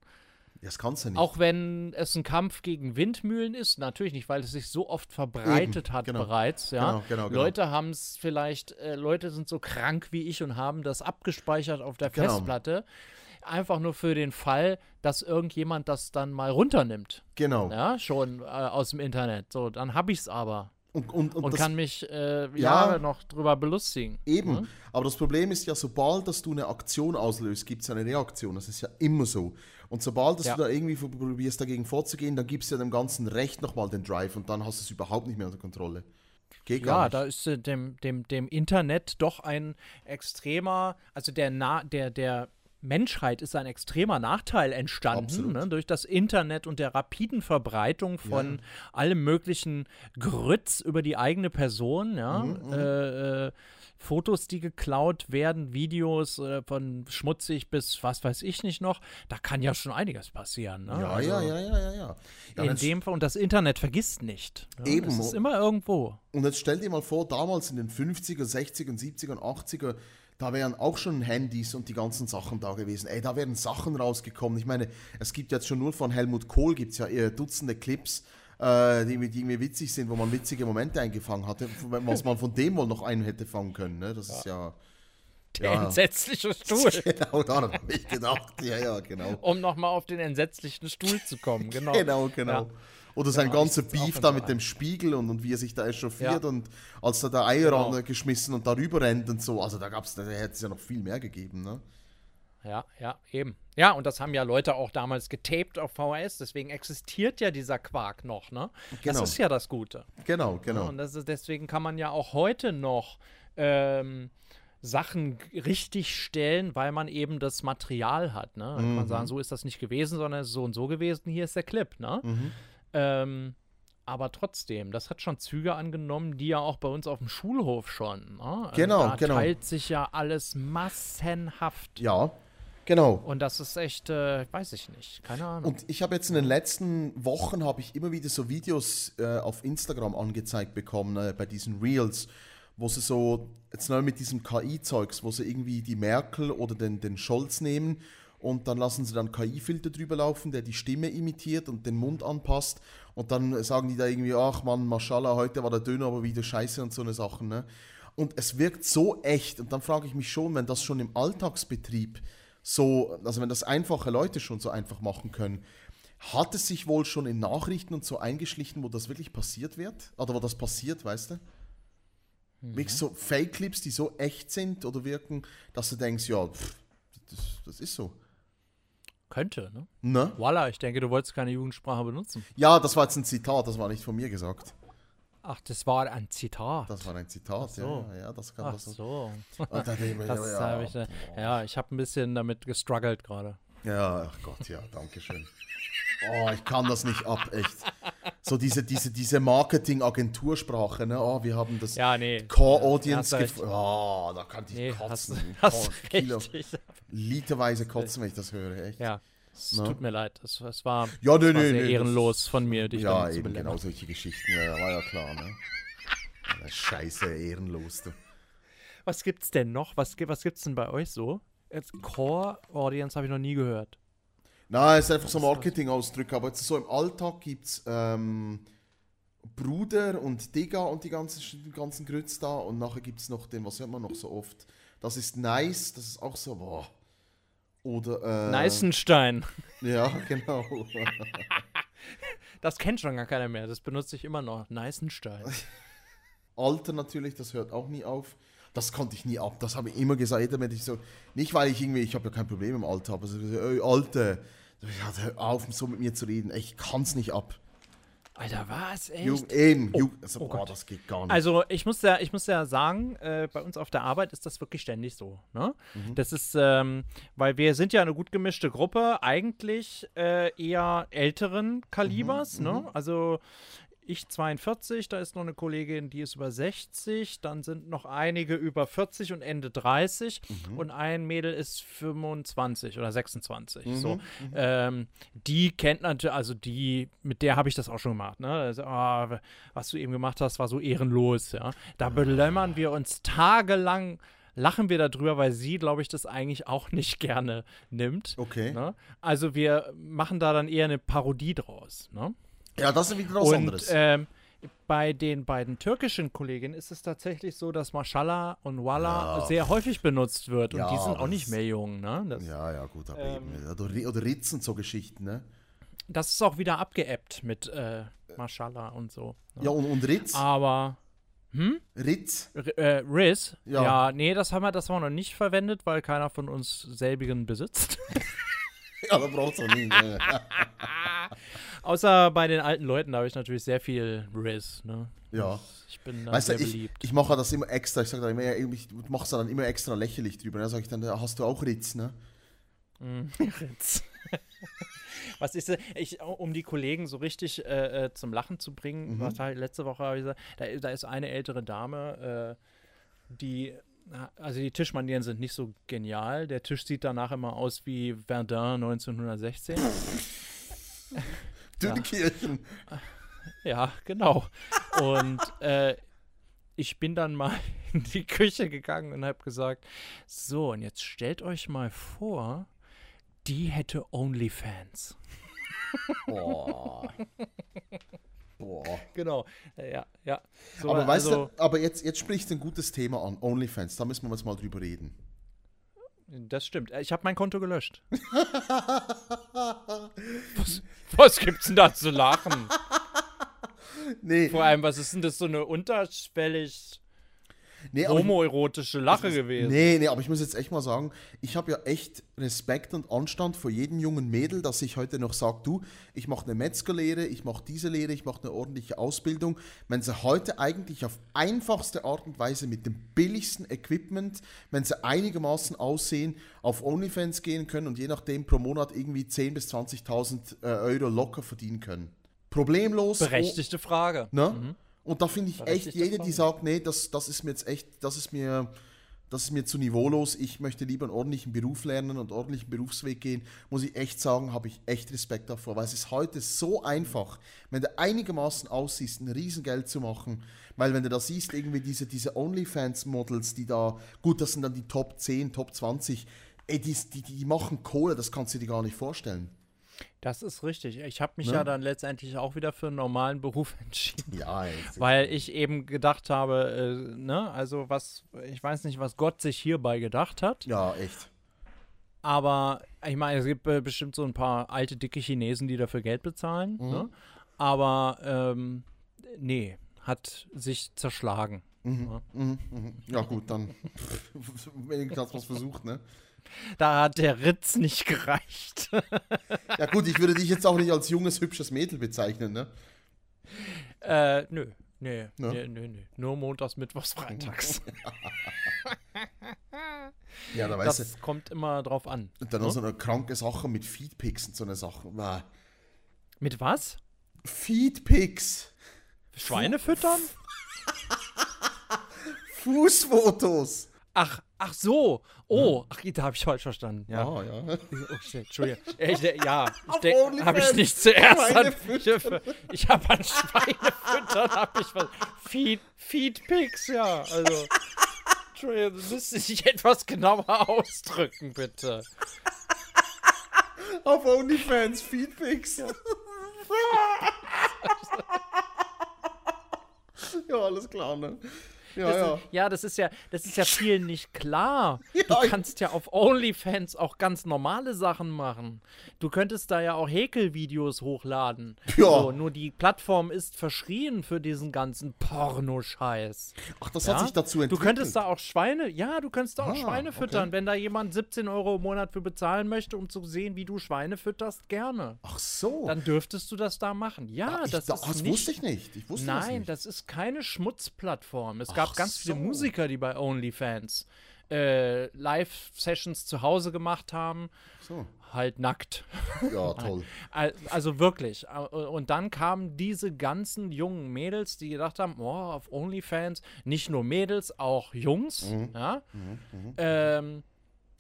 Das kannst du nicht. Auch wenn es ein Kampf gegen Windmühlen ist, natürlich nicht, weil es sich so oft verbreitet Eben, hat genau. bereits. Ja? Genau, genau, genau. Leute haben es vielleicht, äh, Leute sind so krank wie ich und haben das abgespeichert auf der genau. Festplatte. Einfach nur für den Fall, dass irgendjemand das dann mal runternimmt. Genau. Ja, schon äh, aus dem Internet. So, dann habe ich es aber. Und, und, und, und kann mich äh, Jahre noch drüber belustigen. Eben. Mhm. Aber das Problem ist ja, sobald dass du eine Aktion auslöst, gibt es eine Reaktion. Das ist ja immer so. Und sobald dass ja. du da irgendwie probierst, dagegen vorzugehen, dann gibst du ja dem ganzen Recht nochmal den Drive und dann hast du es überhaupt nicht mehr unter Kontrolle. Geht ja, da ist äh, dem, dem, dem Internet doch ein extremer, also der, Na, der, der Menschheit ist ein extremer Nachteil entstanden ne, durch das Internet und der rapiden Verbreitung von ja. allem möglichen Grütz über die eigene Person. Ja? Mhm, mhm. äh, äh, Fotos, die geklaut werden, Videos äh, von schmutzig bis was weiß ich nicht noch, da kann ja schon einiges passieren. Ne? Ja, also, ja, ja, ja, ja, ja. ja in dem Fall, und das Internet vergisst nicht. Ja? Eben. Es ist immer irgendwo. Und jetzt stell dir mal vor, damals in den 50er, 60er, 70er und 80er, da wären auch schon Handys und die ganzen Sachen da gewesen. Ey, da wären Sachen rausgekommen. Ich meine, es gibt jetzt schon nur von Helmut Kohl gibt es ja eher Dutzende Clips, äh, die, die irgendwie witzig sind, wo man witzige Momente eingefangen hatte, was man von dem wohl noch einen hätte fangen können. Ne? Das ja. ist ja. Der ja. entsetzliche Stuhl. genau, daran habe ich gedacht. Ja, ja, genau. Um nochmal auf den entsetzlichen Stuhl zu kommen, genau. genau, genau. Ja. Oder sein genau, ganzer Beef da mit dem Spiegel und, und wie er sich da echauffiert ja. und als er da Eier genau. geschmissen und darüber rennt und so. Also da gab's, da hätte es ja noch viel mehr gegeben, ne? Ja, ja, eben. Ja, und das haben ja Leute auch damals getaped auf VHS, deswegen existiert ja dieser Quark noch, ne? Genau. Das ist ja das Gute. Genau, genau. Ja, und ist, deswegen kann man ja auch heute noch ähm, Sachen richtig stellen, weil man eben das Material hat, ne? Mhm. kann man sagen, so ist das nicht gewesen, sondern so und so gewesen, hier ist der Clip, ne? Mhm. Ähm, aber trotzdem, das hat schon Züge angenommen, die ja auch bei uns auf dem Schulhof schon. Ne? Also genau, da genau. teilt sich ja alles massenhaft. Ja, genau. Und das ist echt, äh, weiß ich nicht, keine Ahnung. Und ich habe jetzt in den letzten Wochen habe ich immer wieder so Videos äh, auf Instagram angezeigt bekommen äh, bei diesen Reels, wo sie so jetzt neu mit diesem KI-Zeugs, wo sie irgendwie die Merkel oder den, den Scholz nehmen und dann lassen sie dann KI-Filter drüber laufen, der die Stimme imitiert und den Mund anpasst und dann sagen die da irgendwie, ach man, Mashallah, heute war der Döner aber wieder scheiße und so eine Sachen. Ne? Und es wirkt so echt und dann frage ich mich schon, wenn das schon im Alltagsbetrieb so, also wenn das einfache Leute schon so einfach machen können, hat es sich wohl schon in Nachrichten und so eingeschlichen, wo das wirklich passiert wird? Oder wo das passiert, weißt du? Mhm. Wirklich so Fake-Clips, die so echt sind oder wirken, dass du denkst, ja, pff, das, das ist so. Könnte, ne? Ne? Voila, ich denke, du wolltest keine Jugendsprache benutzen. Ja, das war jetzt ein Zitat, das war nicht von mir gesagt. Ach, das war ein Zitat. Das war ein Zitat, so. ja, ja, das kann Ach das so. Mir, Das ja, ich, äh, ja, ich habe ein bisschen damit gestruggelt gerade. Ja, ach Gott, ja, danke schön. Oh, ich kann das nicht ab, echt. So diese, diese, diese Marketing-Agentursprache, ne? Oh, wir haben das Ja, nee. Core-Audience Hast gef- Oh, da kann ich Nee, hast, kotzen. hast Oh, Kilo, richtig. literweise kotzen, wenn ich das höre, echt. Ja, es Ne? tut mir leid. Es, es war, Ja, nee, es war nee, sehr nee, ehrenlos von mir, dich Ja, zu eben, belämmern. genau solche Geschichten, ja, war ja klar, ne? Scheiße, ehrenlos, du. Was gibt's denn noch? Was, was gibt's denn bei euch so? Jetzt Core Audience habe ich noch nie gehört. Nein, es ist einfach so das? Marketing-Ausdrücke, aber jetzt so im Alltag gibt es ähm, Bruder und Digga und die ganzen, die ganzen Grütz da und nachher gibt es noch den, was hört man noch so oft? Das ist nice, das ist auch so, boah. Oder, äh, Neißenstein. Ja, genau. Das kennt schon gar keiner mehr. Das benutze ich immer noch. Neißenstein. Alter natürlich, das hört auch nie auf. Das konnte ich nie ab. Das habe ich immer gesagt, wenn ich so, nicht weil ich irgendwie, ich habe ja kein Problem im Alter, aber so, ey, Alter, hör auf, so mit mir zu reden. Ich kann es nicht ab. Alter, was? Echt? Jugend, eben, Oh, Jugend, also, oh boah, das geht gar nicht. Also ich muss ja, ich muss ja sagen, äh, bei uns auf der Arbeit ist das wirklich ständig so. Ne? Mhm. Das ist, ähm, weil wir sind ja eine gut gemischte Gruppe, eigentlich äh, eher älteren Kalibers. Mhm, Ne? Also ich 42, da ist noch eine Kollegin, die ist über 60, dann sind noch einige über 40 und Ende 30 Mhm. und ein Mädel ist 25 oder 26. Mhm, So. Ähm, die kennt natürlich, also die, mit der habe ich das auch schon gemacht. Ne? Also, ah, was du eben gemacht hast, war so ehrenlos. Ja? Da belämmern wir uns tagelang, lachen wir darüber, weil sie, glaube ich, das eigentlich auch nicht gerne nimmt. okay. Ne? Also wir machen da dann eher eine Parodie draus. Ne? Ja, das ist wieder was Und anderes. ähm, bei den beiden türkischen Kolleginnen ist es tatsächlich so, dass Mashallah und Wallah Ja. sehr häufig benutzt wird. Und Ja, die sind auch nicht mehr jung. Ne? Das, ja, ja, gut, aber ähm, eben. Oder, Ri- oder Ritz und so Geschichten, ne? das ist auch wieder abgeebbt mit äh, Mashallah und so. Ne? Ja, und, und Ritz? Aber Ritz? R äh, Riz, Ja. ja. nee, das haben, wir, das haben wir noch nicht verwendet, weil keiner von uns selbigen besitzt. Ja, da braucht's auch nie. ne? Außer bei den alten Leuten, da habe ich natürlich sehr viel Riz. Ne? Ja. Ich bin da Weißt du, sehr ich, beliebt. ich mache das immer extra. Ich sage dann immer, ich mache es dann immer extra lächerlich drüber. Dann sage ich dann, hast du auch Ritz, ne? Ritz. Was ist, äh, ich, um die Kollegen so richtig äh, äh, zum Lachen zu bringen, Mhm. was halt letzte Woche habe ich gesagt, da, da ist eine ältere Dame, äh, die, na, also die Tischmanieren sind nicht so genial. Der Tisch sieht danach immer aus wie Verdun 1916. Dünnkirchen. Ja, genau. Und äh, ich bin dann mal in die Küche gegangen und habe gesagt, so, und jetzt stellt euch mal vor, die hätte OnlyFans. Boah. Boah. Genau, ja, ja. So, aber weißt also, du, aber jetzt, jetzt sprichst du ein gutes Thema an. OnlyFans, da müssen wir jetzt mal drüber reden. Das stimmt. Ich habe mein Konto gelöscht. was, was gibt's denn da zu lachen? Nee, Vor allem, was ist denn das so eine unterschwellig nee, homoerotische Lache gewesen? Nee, nee, aber ich muss jetzt echt mal sagen, ich habe ja echt Respekt und Anstand vor jedem jungen Mädel, dass ich heute noch sage, du, ich mache eine Metzgerlehre, ich mache diese Lehre, ich mache eine ordentliche Ausbildung. Wenn sie heute eigentlich auf einfachste Art und Weise mit dem billigsten Equipment, wenn sie einigermaßen aussehen, auf OnlyFans gehen können und je nachdem pro Monat irgendwie 10.000 bis 20.000 äh, Euro locker verdienen können. Problemlos. Berechtigte Frage. Ne? Und da finde ich echt, Berechtigte jede, die sagt, nee, das, das ist mir jetzt echt, das ist mir, das ist mir zu niveaulos, ich möchte lieber einen ordentlichen Beruf lernen und einen ordentlichen Berufsweg gehen, muss ich echt sagen, habe ich echt Respekt davor, weil es ist heute so einfach, wenn du einigermaßen aussiehst, ein Riesengeld zu machen, weil wenn du da siehst, irgendwie diese, diese OnlyFans-Models, die da, gut, das sind dann die Top 10, Top 20, ey, die, die, die machen Kohle, das kannst du dir gar nicht vorstellen. Das ist richtig. Ich habe mich Ne? ja dann letztendlich auch wieder für einen normalen Beruf entschieden. Ja. Weil ich eben gedacht habe, äh, ne, also was, ich weiß nicht, was Gott sich hierbei gedacht hat. Ja, echt. Aber ich meine, es gibt äh, bestimmt so ein paar alte, dicke Chinesen, die dafür Geld bezahlen. Mhm. Ne? Aber ähm, nee, hat sich zerschlagen. Mhm, mhm. Ja, gut, dann wenigstens hat was versucht, ne? Da hat der Ritz nicht gereicht. Ja, gut, ich würde dich jetzt auch nicht als junges, hübsches Mädel bezeichnen, ne? äh, nö. Nee, Ne? nee, nee, nee. Nur montags, mittwochs, freitags. Ja, da weißt Das kommt immer drauf an. du, dann noch so eine kranke Sache mit Feedpics und so eine Sache. Wow. Mit was? Feedpics, Schweine füttern? Fußfotos. Ach, ach so. Oh, ach, da habe ich falsch verstanden. Ja. Ah, ja. Oh, shit, Entschuldigung. Ich, ja, ich denke, habe ich nicht zuerst an. Schweinefüttern. Ich, ich habe an Schweinefüttern, habe ich was. Feed, Feedpics, ja. Also, Entschuldigung, du müsstest dich etwas genauer ausdrücken, bitte. Auf OnlyFans, Feedpics. Ja. alles klar, ne? Ja, Das ja. Ist, ja, das ist ja, das ist ja vielen nicht klar. Ja, du kannst ja auf OnlyFans auch ganz normale Sachen machen. Du könntest da ja auch Häkelvideos hochladen. Ja. So, nur die Plattform ist verschrien für diesen ganzen Pornoscheiß. Ach, das Ja? hat sich dazu Du entwickelt. könntest da auch Schweine, ja, du könntest da auch Ah, Schweine füttern. okay. Wenn da jemand 17 Euro im Monat für bezahlen möchte, um zu sehen, wie du Schweine fütterst, gerne. Ach so. Dann dürftest du das da machen. Ja, Ah, ich, das da- ist das nicht wusste ich nicht. Ich wusste das Nein, nicht. das ist keine Schmutzplattform. Es gab Ach ganz viele so. Musiker, die bei OnlyFans äh, Live-Sessions zu Hause gemacht haben, so. halt nackt. Ja, toll. Al- Also wirklich. Und dann kamen diese ganzen jungen Mädels, die gedacht haben, oh, auf OnlyFans, nicht nur Mädels, auch Jungs, Mhm. ja, Ähm,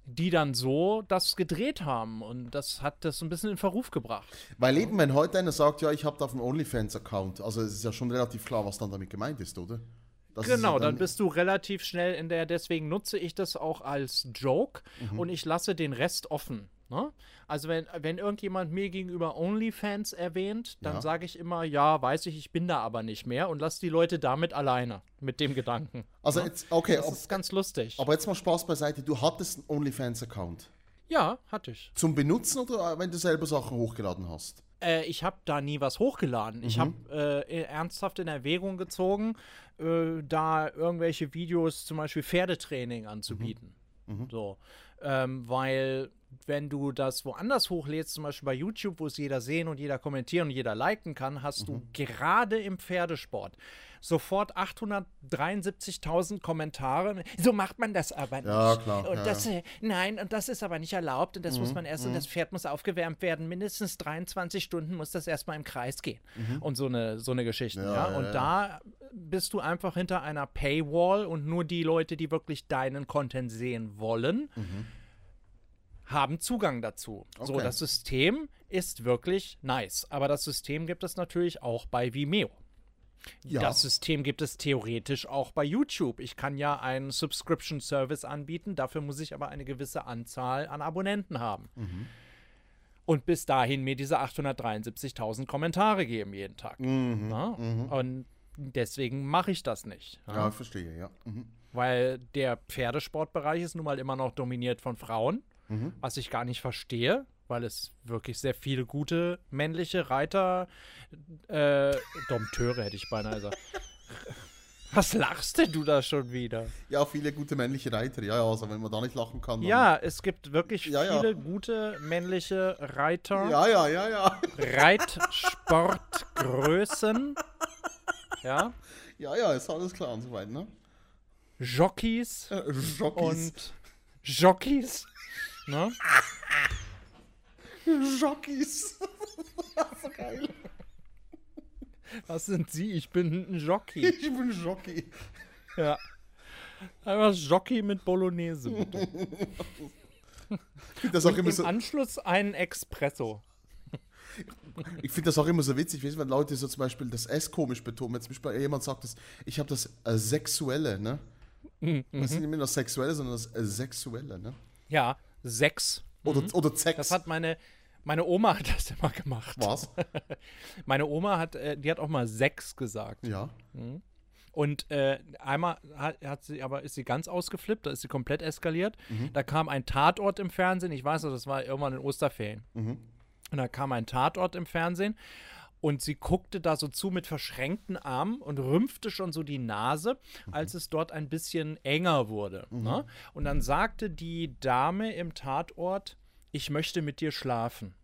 die dann so das gedreht haben. Und das hat das ein bisschen in Verruf gebracht. Weil eben, wenn heute einer sagt, ja, ich habe da auf dem OnlyFans-Account, also es ist ja schon relativ klar, was dann damit gemeint ist, oder? Das ja Genau, dann bist du relativ schnell in der, deswegen nutze ich das auch als Joke Mhm. und ich lasse den Rest offen. Ne? Also wenn, wenn irgendjemand mir gegenüber OnlyFans erwähnt, dann Ja. sage ich immer, ja, weiß ich, ich bin da aber nicht mehr und lass die Leute damit alleine, mit dem Gedanken. Also jetzt, okay, Das ob, ist ganz lustig. aber jetzt mal Spaß beiseite. Du hattest einen OnlyFans-Account. ja, hatte ich. Zum Benutzen oder wenn du selber Sachen hochgeladen hast? Äh, ich habe da nie was hochgeladen. Ich habe äh, ernsthaft in Erwägung gezogen, äh, da irgendwelche Videos, zum Beispiel Pferdetraining anzubieten. So, ähm, weil wenn du das woanders hochlädst, zum Beispiel bei YouTube, wo es jeder sehen und jeder kommentieren und jeder liken kann, hast du gerade im Pferdesport sofort 873.000 Kommentare. So macht man das aber nicht. Ja, klar, Und ja, das, äh, nein, und das ist aber nicht erlaubt und das Mhm, muss man erst und das Pferd muss aufgewärmt werden. Mindestens 23 Stunden muss das erstmal im Kreis gehen. Und so eine, so eine Geschichte. Mhm. Ja, Ja, ja, und ja. da bist du einfach hinter einer Paywall und nur die Leute, die wirklich deinen Content sehen wollen, haben Zugang dazu. So, Okay. das System ist wirklich nice. Aber das System gibt es natürlich auch bei Vimeo. Ja. Das System gibt es theoretisch auch bei YouTube. Ich kann ja einen Subscription Service anbieten, dafür muss ich aber eine gewisse Anzahl an Abonnenten haben. Mhm. Und bis dahin mir diese 873.000 Kommentare geben jeden Tag. Mhm. Na? Und deswegen mache ich das nicht. Ja? Ja, verstehe, ja. Mhm. Weil der Pferdesportbereich ist nun mal immer noch dominiert von Frauen, Mhm. was ich gar nicht verstehe, weil es wirklich sehr viele gute männliche Reiter, äh, Dompteure hätte ich beinahe gesagt. Was lachst denn du da schon wieder? Ja, viele gute männliche Reiter. Ja, ja, also wenn man da nicht lachen kann. Ja, es gibt wirklich Ja, ja. viele gute männliche Reiter, Ja, ja, ja, ja. Reitsportgrößen, ja, Ja, ja, ist alles klar und so weiter, ne? Jockeys Äh, Jockeys. und Jockeys, ne? Jockeys. so geil. Was sind Sie? Ich bin ein Jockey. Ich bin Jockey. Ja. Einfach Jockey mit Bolognese, bitte. Finde das, auch immer Im so- Anschluss einen Espresso. ich find das auch immer so witzig, wenn Leute so zum Beispiel das S komisch betonen. Wenn zum Beispiel jemand sagt, das, ich habe das äh, Sexuelle, ne? Mhm. Das ist nicht mehr das Sexuelle, sondern das äh, Sexuelle, ne? Ja, sechs. Oder, oder Sex. Mhm. Das hat meine, meine Oma hat das immer gemacht. Was? Meine Oma hat, äh, die hat auch mal sechs gesagt. Ja. Und äh, einmal hat, hat sie, aber ist sie ganz ausgeflippt, da ist sie komplett eskaliert. Da kam ein Tatort im Fernsehen, ich weiß noch, das war irgendwann in Osterferien. Und da kam ein Tatort im Fernsehen und sie guckte da so zu mit verschränkten Armen und rümpfte schon so die Nase, als es dort ein bisschen enger wurde. Ne? Und dann sagte die Dame im Tatort, ich möchte mit dir schlafen,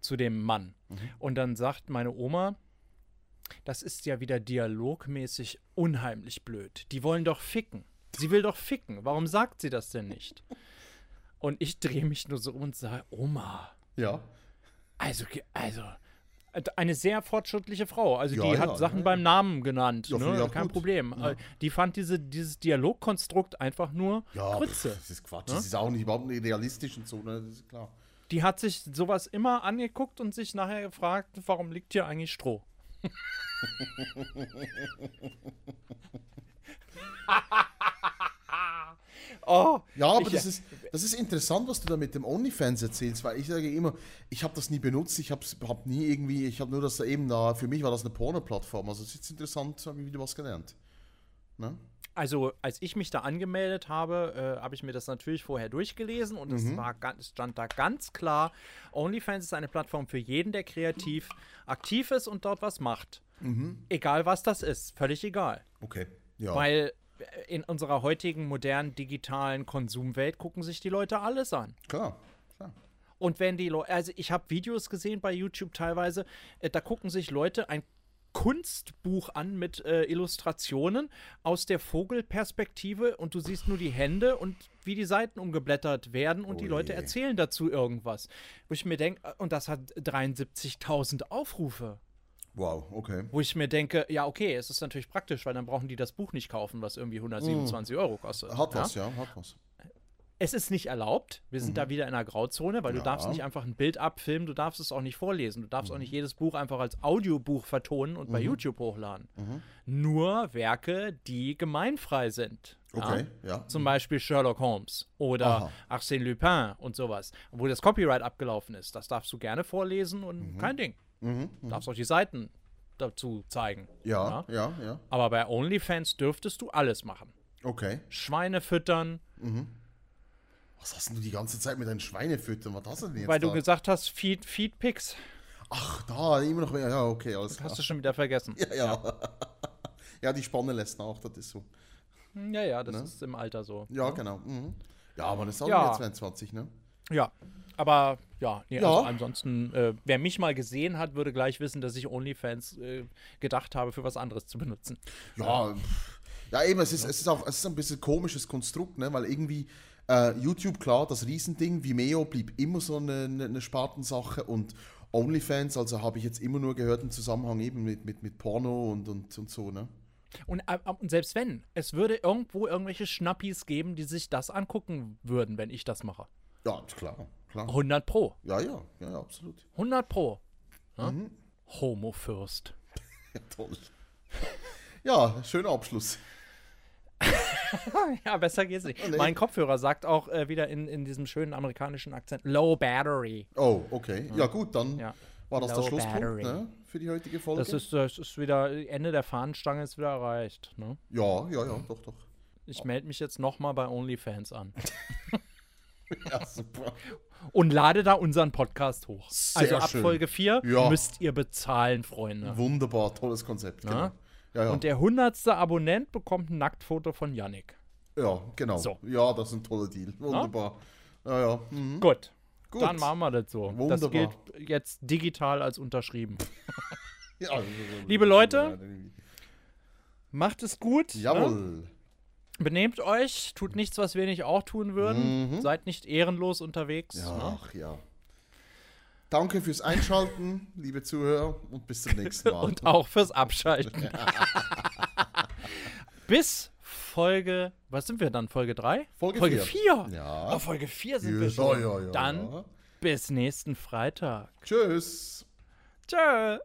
zu dem Mann. Und dann sagt meine Oma, das ist ja wieder dialogmäßig unheimlich blöd. Die wollen doch ficken. Sie will doch ficken. Warum sagt sie das denn nicht? Und ich drehe mich nur so um und sage, Oma, Ja. also, also, eine sehr fortschrittliche Frau. Also, Ja, die ja, hat Sachen ja, beim Namen genannt. Ne? Kein gut. Problem. Äh, Die fand diese, dieses Dialogkonstrukt einfach nur Ja, Grütze. pff, das ist Quatsch. Das ist auch nicht überhaupt nicht realistisch und so, ne? Das ist klar. Die hat sich sowas immer angeguckt und sich nachher gefragt, warum liegt hier eigentlich Stroh? oh, Ja, aber Ich- das, ist, das ist interessant, was du da mit dem OnlyFans erzählst, weil ich sage immer, ich habe das nie benutzt, ich habe hab nie irgendwie, ich habe nur das da eben da, für mich war das eine Porno-Plattform, also es ist jetzt interessant, habe ich wieder was gelernt. Ne? Also, als ich mich da angemeldet habe, äh, habe ich mir das natürlich vorher durchgelesen und es war ganz, es stand da ganz klar, OnlyFans ist eine Plattform für jeden, der kreativ aktiv ist und dort was macht. Egal was das ist, völlig egal. Okay, ja. Weil in unserer heutigen modernen digitalen Konsumwelt gucken sich die Leute alles an. klar, klar. Und wenn die Leute, also ich habe Videos gesehen bei YouTube teilweise, äh, da gucken sich Leute ein Kunstbuch an mit äh, Illustrationen aus der Vogelperspektive und du siehst nur die Hände und wie die Seiten umgeblättert werden und die Oh Leute erzählen dazu irgendwas. Wo ich mir denke, und das hat 73.000 Aufrufe. Wow, okay. Wo ich mir denke, ja, okay, es ist natürlich praktisch, weil dann brauchen die das Buch nicht kaufen, was irgendwie 127 Euro kostet. Hat ja? was, ja, hat was. Es ist nicht erlaubt. Wir sind da wieder in einer Grauzone, weil du Ja. darfst nicht einfach ein Bild abfilmen, du darfst es auch nicht vorlesen. Du darfst auch nicht jedes Buch einfach als Audiobuch vertonen und bei YouTube hochladen. Nur Werke, die gemeinfrei sind. Ja? Okay, ja. Zum Beispiel Sherlock Holmes oder Aha. Arsène Lupin und sowas. Wo das Copyright abgelaufen ist. Das darfst du gerne vorlesen und kein Ding. Mhm, Du darfst auch die Seiten dazu zeigen. Ja, ja, ja. Aber bei OnlyFans dürftest du alles machen. Okay. Schweine füttern, Was hast denn du die ganze Zeit mit deinen Schweinefüttern? Was hast du denn jetzt weil du da? gesagt hast, Feed, Feedpics. Ach, da, immer noch mehr. Ja, okay, alles klar. Hast du schon wieder vergessen. Ja, ja. ja, die Spanne lässt nach, das ist so. Ja, ja, das ist im Alter so. Ja, genau. Mhm. Ja, aber das ist auch Ja. ja. 22, ne? Ja. Aber ja, nee, Ja. also ansonsten, äh, wer mich mal gesehen hat, würde gleich wissen, dass ich OnlyFans äh, gedacht habe, für was anderes zu benutzen. Ja, ja eben, es ist, es ist auch es ist ein bisschen komisches Konstrukt, ne? weil irgendwie äh, YouTube, klar, das Riesending, Vimeo blieb immer so eine, eine, eine Spartensache und OnlyFans, also habe ich jetzt immer nur gehört im Zusammenhang eben mit, mit, mit Porno und, und, und so, ne? Und, äh, und selbst wenn, es würde irgendwo irgendwelche Schnappis geben, die sich das angucken würden, wenn ich das mache. Ja, klar, klar. 100 Pro. Ja, ja, ja, ja, absolut. 100 Pro. Ja? Mhm. Homo-Fürst. Ja, toll. Ja, schöner Abschluss. Ja, besser geht's nicht. nee. Mein Kopfhörer sagt auch äh, wieder in, in diesem schönen amerikanischen Akzent Low Battery. Oh, okay. Ja, gut, dann Ja. war das der Low Schlusspunkt battery. ne, für die heutige Folge. Das ist, das ist wieder, Ende der Fahnenstange ist wieder erreicht. Ne? ja, ja, ja, doch, doch. Ich melde mich jetzt nochmal bei OnlyFans an. Ja, super. Und lade da unseren Podcast hoch. Sehr also ab schön. Folge 4 Ja. müsst ihr bezahlen, Freunde. Wunderbar, tolles Konzept. Genau. Ja? Ja. Und der hundertste Abonnent bekommt ein Nacktfoto von Yannick. ja, genau. So. Ja, das ist ein toller Deal. Wunderbar. Ja, ja. Mhm. Gut. Gut. Dann machen wir das so. Das Wunderbar. gilt jetzt digital als unterschrieben. ja. Liebe Leute, Macht es gut. Ne? Benehmt euch, tut nichts, was wir nicht auch tun würden. Seid nicht ehrenlos unterwegs. Mhm. Ja, Ne? ach ja. Danke fürs Einschalten, liebe Zuhörer, und bis zum nächsten Mal. Und auch fürs Abschalten. Bis Folge, was sind wir dann? Folge 3? Folge Folge vier. 4. Ja. Oh, Folge 4 sind Ja, wir schon. ja, ja, dann bis nächsten Freitag. Tschüss. Tschö.